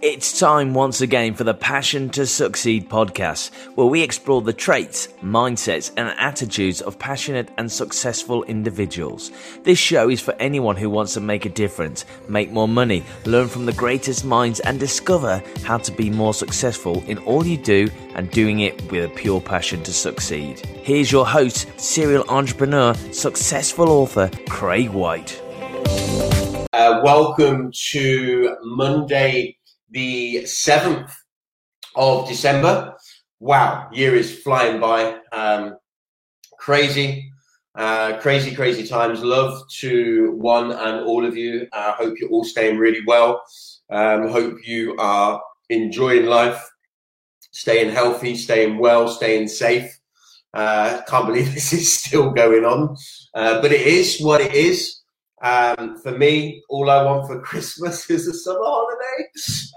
It's time once again for the Passion to Succeed podcast, where we explore the traits, mindsets, and attitudes of passionate and successful individuals. This show is for anyone who wants to make a difference, make more money, learn from the greatest minds, and discover how to be more successful in all you do and doing it with a pure passion to succeed. Here's your host, serial entrepreneur, successful author, Craig White. Uh, welcome to Monday the 7th of December. Wow, year is flying by. Um, crazy, uh, crazy, crazy times. Love to one and all of you. I uh, hope you're all staying really well. Um, hope you are enjoying life, staying healthy, staying well, staying safe. Uh, can't believe this is still going on, uh, but it is what it is. Um, for me, all I want for Christmas is a summer holiday.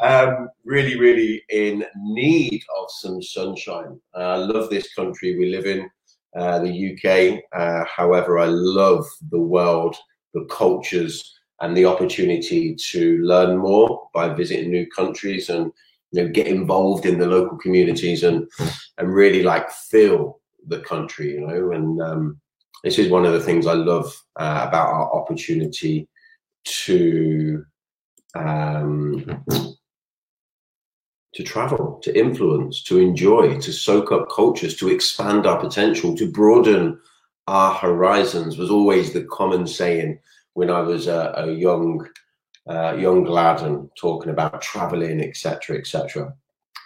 Um, really, really in need of some sunshine. I uh, love this country we live in, uh, the UK. Uh, however, I love the world, the cultures, and the opportunity to learn more by visiting new countries and you know get involved in the local communities and and really like feel the country, you know, and um, this is one of the things I love uh, about our opportunity to um, to travel, to influence, to enjoy, to soak up cultures, to expand our potential, to broaden our horizons was always the common saying when I was a, a young uh, young lad and talking about traveling, etc., etc.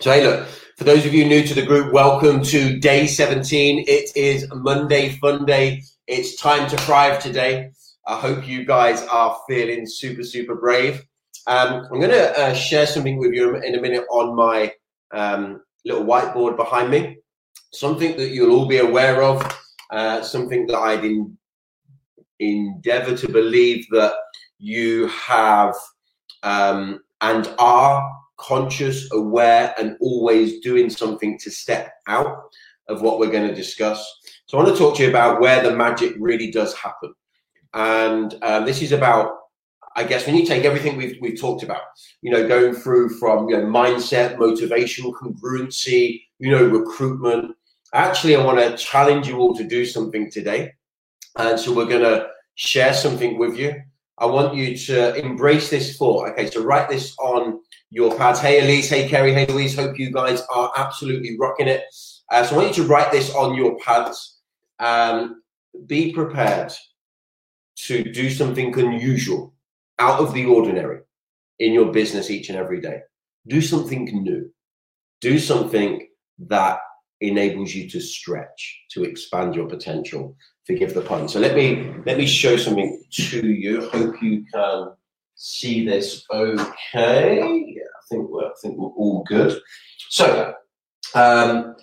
So, hey, look, for those of you new to the group, welcome to day 17. It is Monday Fun Day. It's time to thrive today. I hope you guys are feeling super, super brave. Um, I'm going to uh, share something with you in a minute on my um, little whiteboard behind me. Something that you'll all be aware of, uh, something that I'd in, endeavor to believe that you have um, and are conscious, aware, and always doing something to step out of what we're going to discuss. So I want to talk to you about where the magic really does happen. And um, this is about, I guess, when you take everything we've, we've talked about, you know, going through from you know, mindset, motivation, congruency, you know, recruitment. Actually, I want to challenge you all to do something today. And so we're going to share something with you. I want you to embrace this thought. Okay, so write this on your pads. Hey, Elise. Hey, Kerry. Hey, Louise. Hope you guys are absolutely rocking it. Uh, so I want you to write this on your pads. Um, be prepared to do something unusual, out of the ordinary in your business each and every day. Do something new. Do something that enables you to stretch, to expand your potential. Forgive the pun. So let me let me show something to you. Hope you can see this okay. Yeah, I think we're I think we're all good. So um,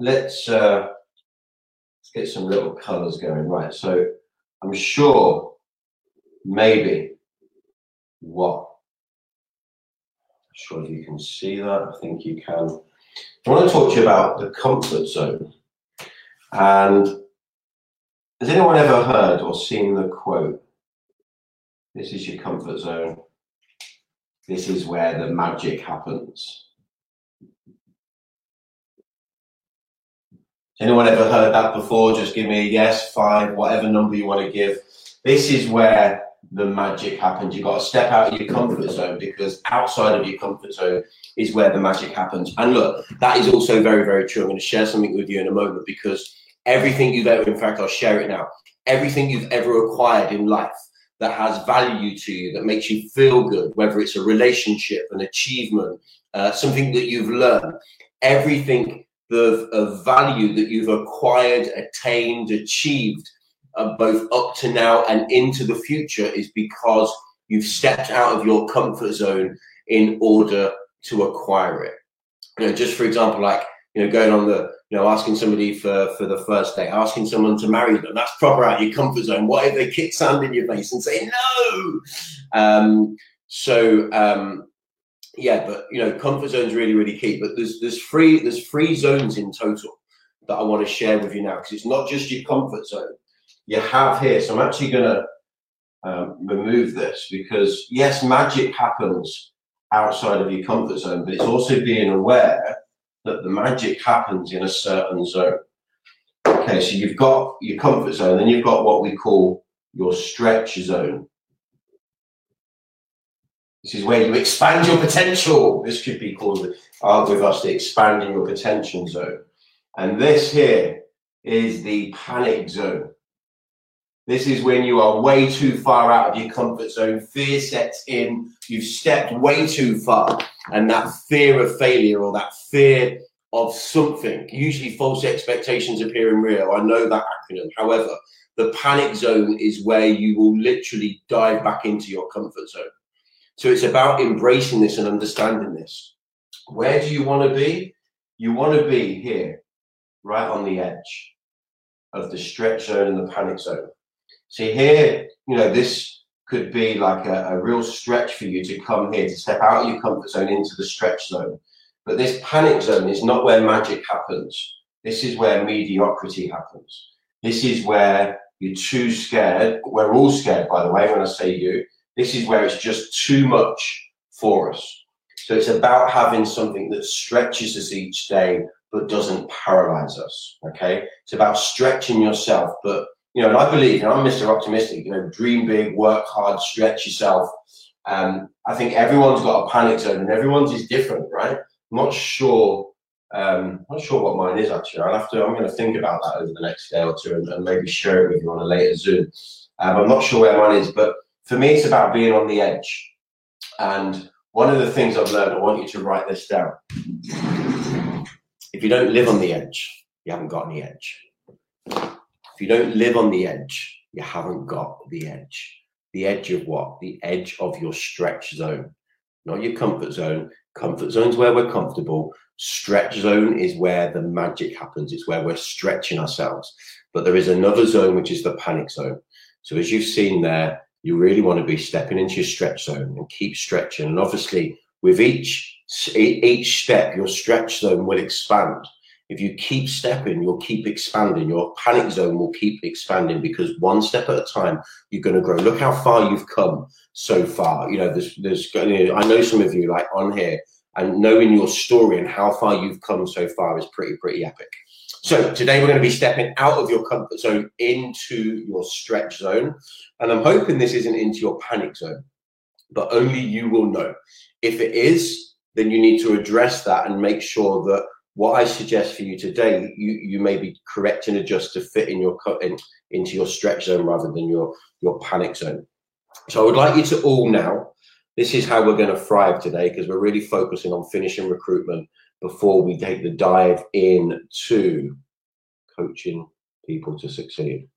let's uh, get some little colours going. Right. So I'm sure maybe what. I'm sure if you can see that. I think you can. I want to talk to you about the comfort zone. And has anyone ever heard or seen the quote? This is your comfort zone. This is where the magic happens. Anyone ever heard that before? Just give me a yes, five, whatever number you want to give. This is where the magic happens. You've got to step out of your comfort zone because outside of your comfort zone is where the magic happens. And look, that is also very, very true. I'm going to share something with you in a moment because everything you've ever, in fact, I'll share it now, everything you've ever acquired in life that has value to you, that makes you feel good, whether it's a relationship, an achievement, uh, something that you've learned, everything the of value that you've acquired, attained, achieved, uh, both up to now and into the future, is because you've stepped out of your comfort zone in order to acquire it. You know, just for example, like you know, going on the you know, asking somebody for for the first date, asking someone to marry them, that's proper out your comfort zone. What if they kick sand in your face and say no? Um, so um, yeah, but you know, comfort zone is really, really key. But there's there's three there's three zones in total that I want to share with you now because it's not just your comfort zone. You have here, so I'm actually to um, remove this because yes, magic happens outside of your comfort zone, but it's also being aware that the magic happens in a certain zone. Okay, so you've got your comfort zone, then you've got what we call your stretch zone. This is where you expand your potential. This could be called uh, with us the expanding your potential zone. And this here is the panic zone. This is when you are way too far out of your comfort zone. Fear sets in. You've stepped way too far. And that fear of failure or that fear of something, usually false expectations appearing real. I know that acronym. However, the panic zone is where you will literally dive back into your comfort zone. So it's about embracing this and understanding this. Where do you want to be? You want to be here, right on the edge of the stretch zone and the panic zone. See here, you know, this could be like a, a real stretch for you to come here, to step out of your comfort zone into the stretch zone. But this panic zone is not where magic happens. This is where mediocrity happens. This is where you're too scared. We're all scared, by the way, when I say you. This is where it's just too much for us. So it's about having something that stretches us each day, but doesn't paralyze us. Okay. It's about stretching yourself, but you know, and I believe, and I'm Mr. Optimistic, you know, dream big, work hard, stretch yourself. Um, I think everyone's got a panic zone and everyone's is different, right? I'm not sure, um, not sure what mine is actually. I'll have to, I'm going to think about that over the next day or two and, and maybe share it with you on a later Zoom. Um, I'm not sure where mine is, but for me, it's about being on the edge. And one of the things I've learned, I want you to write this down. If you don't live on the edge, you haven't got any edge. If you don't live on the edge, you haven't got the edge. The edge of what? The edge of your stretch zone, not your comfort zone. Comfort zone is where we're comfortable. Stretch zone is where the magic happens. It's where we're stretching ourselves. But there is another zone, which is the panic zone. So as you've seen there, you really want to be stepping into your stretch zone and keep stretching. And obviously, with each each step, your stretch zone will expand. If you keep stepping, you'll keep expanding. Your panic zone will keep expanding because one step at a time, you're going to grow. Look how far you've come so far. You know, there's, there's, you know, I know some of you like on here and knowing your story and how far you've come so far is pretty, pretty epic. So today we're going to be stepping out of your comfort zone into your stretch zone. And I'm hoping this isn't into your panic zone, but only you will know. If it is, then you need to address that and make sure that what I suggest for you today, you, you maybe correct and adjust to fit in your cut in, into your stretch zone rather than your your panic zone. So I would like you to all now. This is how we're going to thrive today because we're really focusing on finishing recruitment before we take the dive in to coaching people to succeed.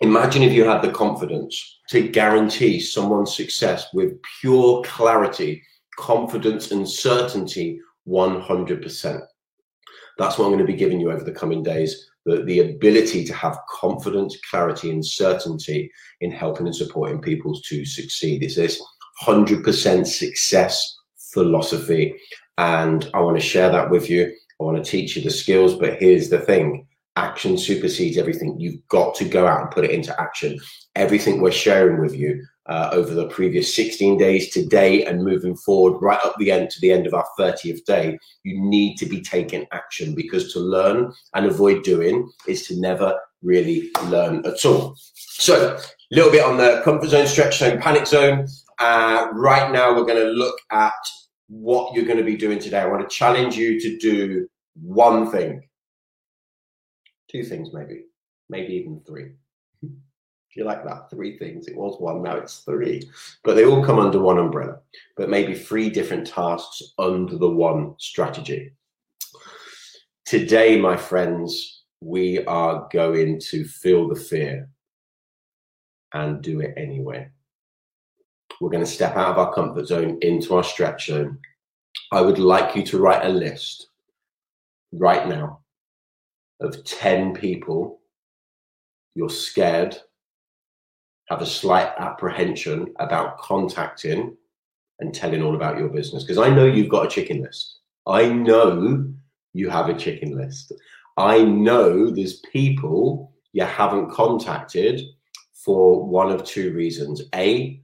Imagine if you had the confidence to guarantee someone's success with pure clarity, confidence, and certainty 100%. That's what I'm going to be giving you over the coming days the, the ability to have confidence, clarity, and certainty in helping and supporting people to succeed. It's this 100% success philosophy. And I want to share that with you. I want to teach you the skills, but here's the thing action supersedes everything. You've got to go out and put it into action. Everything we're sharing with you uh, over the previous 16 days today and moving forward right up the end to the end of our 30th day, you need to be taking action because to learn and avoid doing is to never really learn at all. So, a little bit on the comfort zone, stretch zone, panic zone. Uh, right now, we're going to look at what you're going to be doing today. I want to challenge you to do one thing, two things, maybe, maybe even three Do you like that, three things. It was one, now it's three. But they all come under one umbrella, but maybe three different tasks under the one strategy. Today, my friends, we are going to feel the fear and do it anyway. We're going to step out of our comfort zone into our stretch zone. I would like you to write a list right now of 10 people you're scared have a slight apprehension about contacting and telling all about your business because I know you've got a chicken list. I know you have a chicken list. I know there's people you haven't contacted for one of two reasons. A,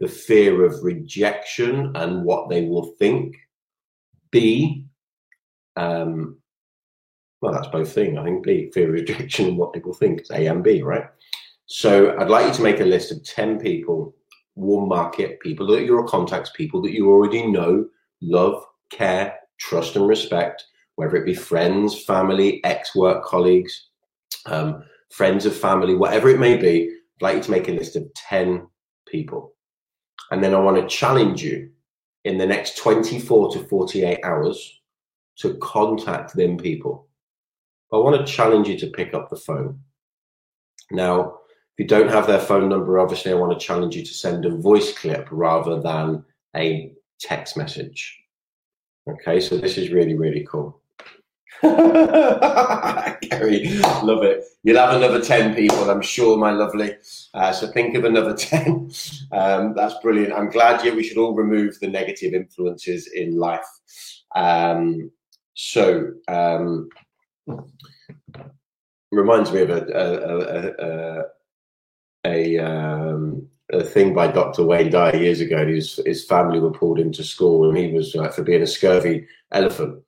the fear of rejection and what they will think. B, um, well, that's both things. I think B, fear of rejection and what people think. It's A and B, right? So I'd like you to make a list of 10 people, warm market people that you're contacts, people that you already know, love, care, trust, and respect, whether it be friends, family, ex work colleagues, um, friends of family, whatever it may be. I'd like you to make a list of 10 people. And then I want to challenge you in the next 24 to 48 hours to contact them people. I want to challenge you to pick up the phone. Now, if you don't have their phone number, obviously, I want to challenge you to send a voice clip rather than a text message. Okay, so this is really, really cool. Gary, love it. You'll have another 10 people, I'm sure, my lovely. Uh, so think of another 10. Um, that's brilliant. I'm glad you, we should all remove the negative influences in life. Um, so, um, reminds me of a, a, a, a, um, a thing by Dr. Wayne Dyer years ago. His, his family were pulled into school and he was like, for being a scurvy elephant.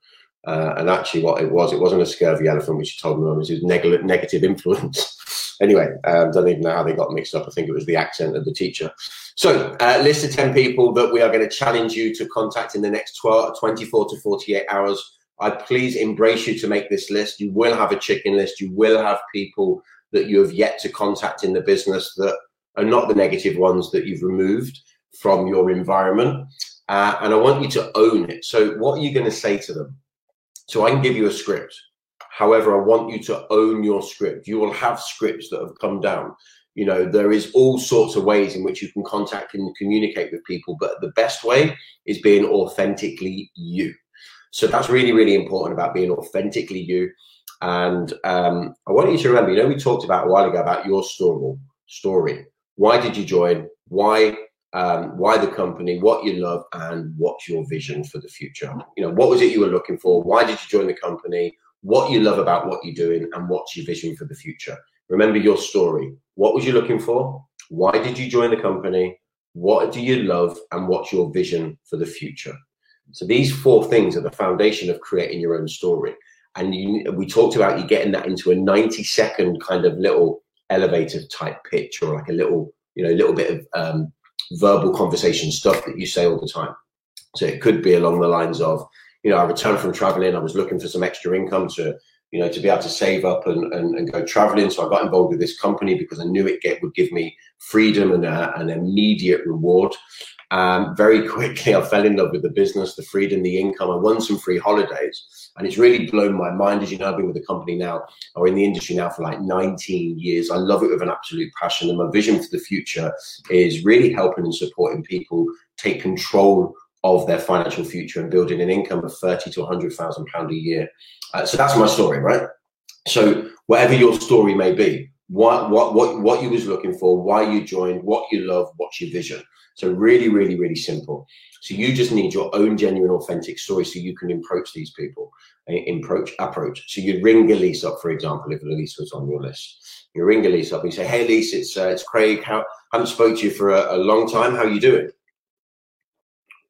Uh, and actually, what it was, it wasn't a scurvy elephant, which he told me, it was his neg- negative influence. anyway, um, don't even know how they got mixed up. I think it was the accent of the teacher. So, uh, list of 10 people that we are going to challenge you to contact in the next 12, 24 to 48 hours. I please embrace you to make this list. You will have a chicken list. You will have people that you have yet to contact in the business that are not the negative ones that you've removed from your environment. Uh, and I want you to own it. So, what are you going to say to them? So I can give you a script. However, I want you to own your script. You will have scripts that have come down. You know, there is all sorts of ways in which you can contact and communicate with people, but the best way is being authentically you. So that's really, really important about being authentically you. And um, I want you to remember, you know, we talked about a while ago about your story. Story. Why did you join? Why um, why the company, what you love, and what's your vision for the future. You know, what was it you were looking for? Why did you join the company? What you love about what you're doing, and what's your vision for the future? Remember your story. What was you looking for? Why did you join the company? What do you love, and what's your vision for the future? So these four things are the foundation of creating your own story. And you, we talked about you getting that into a 90 second kind of little elevator type pitch or like a little, you know, little bit of um, verbal conversation stuff that you say all the time. So it could be along the lines of, you know, I returned from traveling, I was looking for some extra income to, you know, to be able to save up and, and, and go traveling. So I got involved with this company because I knew it get, would give me freedom and a, an immediate reward. Um, very quickly, I fell in love with the business, the freedom, the income. I won some free holidays, and it's really blown my mind. As you know, I've been with the company now, or in the industry now for like 19 years. I love it with an absolute passion, and my vision for the future is really helping and supporting people take control of their financial future and building an income of 30 to 100,000 pound a year. Uh, so that's my story, right? So whatever your story may be, what what what what you was looking for, why you joined, what you love, what's your vision. So really, really, really simple. So you just need your own genuine, authentic story so you can approach these people. Approach, approach. So you ring Elise up, for example, if Elise was on your list. You ring Elise up and you say, "Hey, Elise, it's uh, it's Craig. How I haven't spoke to you for a, a long time. How are you doing?"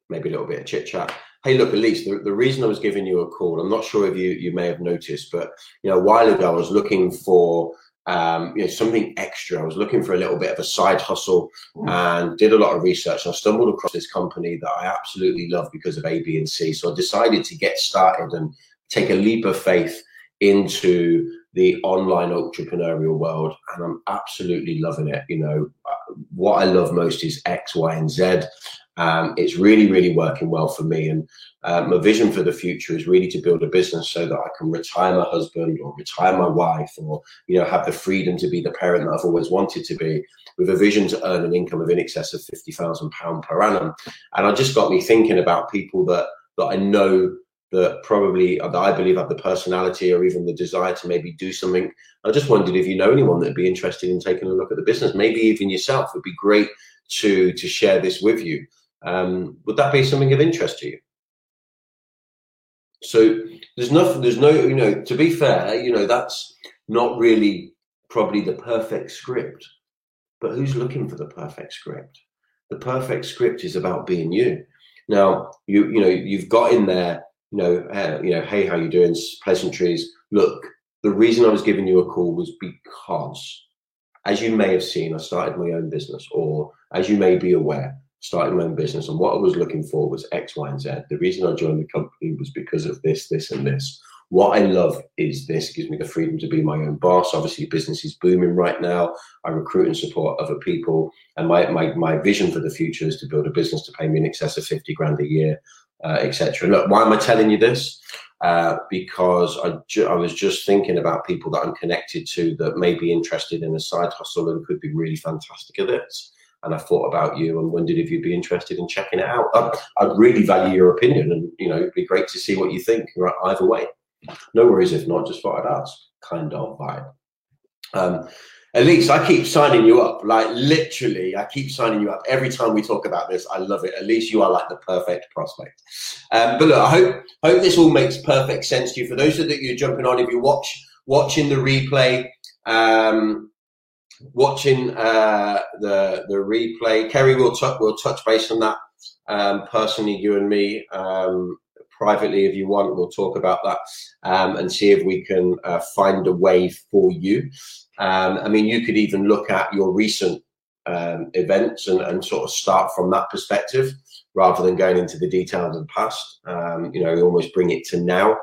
Maybe a little bit of chit chat. Hey, look, Elise, the, the reason I was giving you a call, I'm not sure if you you may have noticed, but you know, a while ago I was looking for um, you know, something extra. I was looking for a little bit of a side hustle mm. and did a lot of research. And I stumbled across this company that I absolutely love because of A, B, and C. So I decided to get started and take a leap of faith into the online entrepreneurial world. And I'm absolutely loving it. You know, uh, what I love most is X, Y, and Z. Um, it's really, really working well for me. And uh, my vision for the future is really to build a business so that I can retire my husband or retire my wife or, you know, have the freedom to be the parent that I've always wanted to be with a vision to earn an income of in excess of £50,000 per annum. And I just got me thinking about people that, that I know that probably that I believe have the personality or even the desire to maybe do something. I just wondered if you know anyone that'd be interested in taking a look at the business, maybe even yourself. It would be great to to share this with you. Um, would that be something of interest to you? So there's nothing, there's no, you know, to be fair, you know, that's not really probably the perfect script. But who's looking for the perfect script? The perfect script is about being you. Now, you you know you've got in there, you know, uh, you know, hey, how you doing? Pleasantries. Look, the reason I was giving you a call was because, as you may have seen, I started my own business, or as you may be aware, starting my own business. And what I was looking for was X, Y, and Z. The reason I joined the company was because of this, this, and this. What I love is this gives me the freedom to be my own boss. Obviously, business is booming right now. I recruit and support other people. And my, my, my vision for the future is to build a business to pay me in excess of 50 grand a year, uh, etc. Look, why am I telling you this? Uh, because I, ju- I was just thinking about people that I'm connected to that may be interested in a side hustle and could be really fantastic at it and I thought about you and wondered if you'd be interested in checking it out. I'd, I'd, really value your opinion, and you know, it'd be great to see what you think. Either way, no worries if not. Just thought I'd ask. Kind of vibe. Um, Elise, I keep signing you up. Like literally, I keep signing you up every time we talk about this. I love it. At least you are like the perfect prospect. Um, but look, I hope hope this all makes perfect sense to you. For those of that you're jumping on, if you watch watching the replay, um, watching uh, the the replay. Kerry will touch will touch base on that um, personally. You and me um, privately, if you want, we'll talk about that um, and see if we can uh, find a way for you. Um, I mean, you could even look at your recent um, events and, and sort of start from that perspective rather than going into the details of the past. Um, you know, almost bring it to now.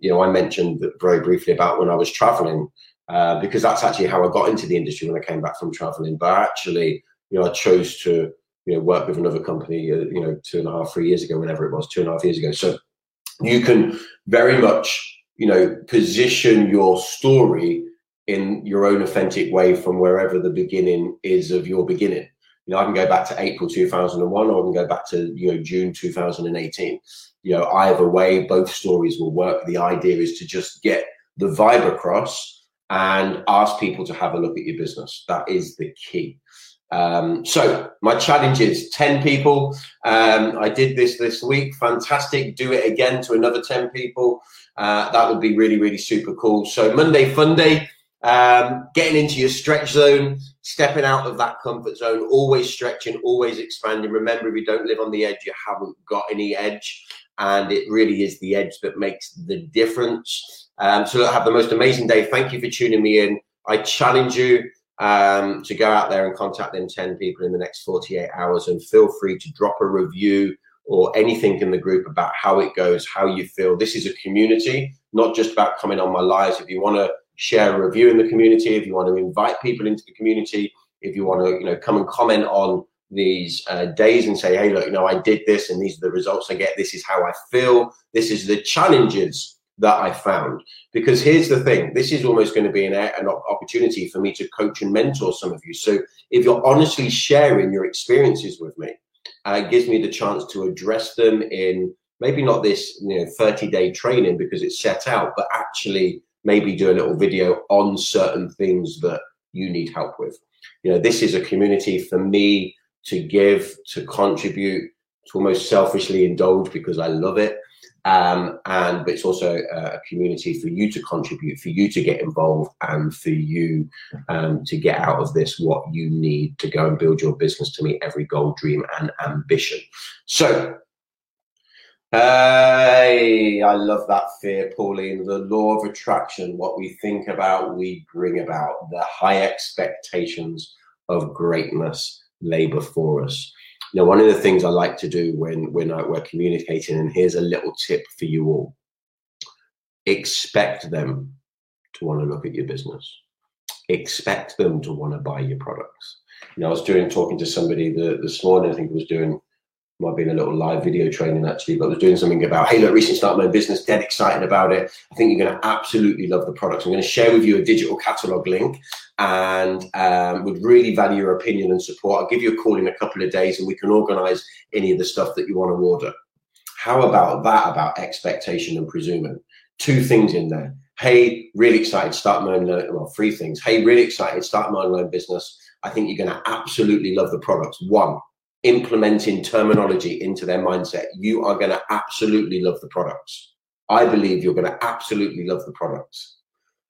you know, I mentioned very briefly about when I was traveling. Uh, because that's actually how I got into the industry when I came back from traveling. But actually, you know, I chose to you know work with another company, uh, you know, two and a half, three years ago, whenever it was, two and a half years ago. So you can very much, you know, position your story in your own authentic way from wherever the beginning is of your beginning. You know, I can go back to April 2001 or I can go back to, you know, June 2018. You know, either way, both stories will work. The idea is to just get the vibe across and ask people to have a look at your business. That is the key. Um, so my challenge is 10 people. Um, I did this this week. Fantastic. Do it again to another 10 people. Uh, that would be really, really super cool. So Monday fun um, getting into your stretch zone, stepping out of that comfort zone, always stretching, always expanding. Remember, if you don't live on the edge, you haven't got any edge. And it really is the edge that makes the difference. Um, so have the most amazing day. Thank you for tuning me in. I challenge you um, to go out there and contact them 10 people in the next 48 hours and feel free to drop a review or anything in the group about how it goes, how you feel. This is a community, not just about coming on my lives. If you want to share a review in the community, if you want to invite people into the community, if you want to, you know, come and comment on these uh, days and say, hey, look, you know, I did this and these are the results I get. This is how I feel. This is the challenges that I found. Because here's the thing this is almost going to be an, an opportunity for me to coach and mentor some of you. So if you're honestly sharing your experiences with me, uh, it gives me the chance to address them in maybe not this you know 30 day training because it's set out, but actually maybe do a little video on certain things that you need help with. You know, this is a community for me to give, to contribute, to almost selfishly indulge because I love it. Um, and but it's also a community for you to contribute, for you to get involved, and for you um, to get out of this what you need to go and build your business to meet every goal, dream, and ambition. So, hey, I love that fear, Pauline. The law of attraction: what we think about, we bring about. The high expectations of greatness lay before us. Now, one of the things I like to do when when I, we're communicating, and here's a little tip for you all: expect them to want to look at your business. Expect them to want to buy your products. You know, I was doing talking to somebody the, this morning. I think was doing might be in a little live video training actually, but I was doing something about, hey, look, recently started my business, dead excited about it. I think you're going to absolutely love the products. I'm going to share with you a digital catalog link and um, would really value your opinion and support. I'll give you a call in a couple of days and we can organize any of the stuff that you want to order. How about that about expectation and presuming? Two things in there. Hey, really excited, start my own, well, three things. Hey, really excited, start my own business. I think you're going to absolutely love the products. One, implementing terminology into their mindset, you are going to absolutely love the products. I believe you're going to absolutely love the products.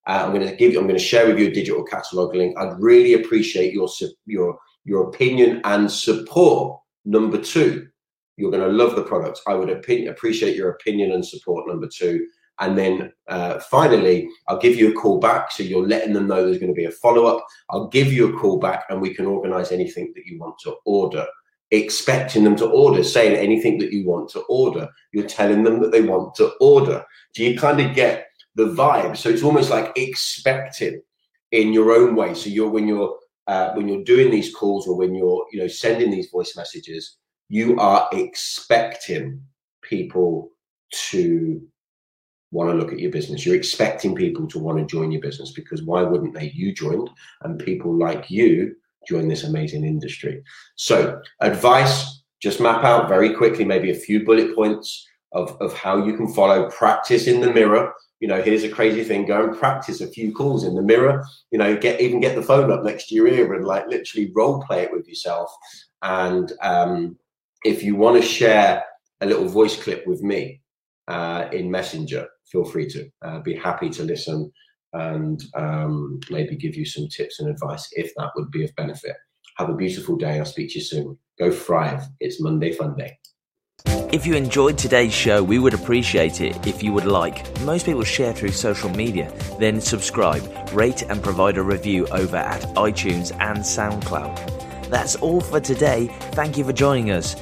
Uh, I'm going to give you, I'm going to share with you a digital catalog link. I'd really appreciate your your your opinion and support. Number two, you're going to love the products. I would appreciate your opinion and support. Number two. And then uh, finally, I'll give you a call back. So you're letting them know there's going to be a follow up. I'll give you a call back and we can organize anything that you want to order. Expecting them to order, saying anything that you want to order. You're telling them that they want to order. Do you kind of get the vibe? So it's almost like expecting in your own way. So you're when you're uh, when you're doing these calls or when you're you know sending these voice messages, you are expecting people to want to look at your business. You're expecting people to want to join your business because why wouldn't they? You joined, and people like you join this amazing industry. So, advice just map out very quickly, maybe a few bullet points of, of how you can follow, practice in the mirror. You know, here's a crazy thing go and practice a few calls in the mirror. You know, get even get the phone up next to your ear and like literally role play it with yourself. And um, if you want to share a little voice clip with me uh, in Messenger, feel free to. Uh, be happy to listen and um, maybe give you some tips and advice if that would be of benefit. Have a beautiful day. I'll speak to you soon. Go thrive. It's Monday Fun Day. If you enjoyed today's show, we would appreciate it if you would like. Most people share through social media, then subscribe, rate, and provide a review over at iTunes and SoundCloud. That's all for today. Thank you for joining us.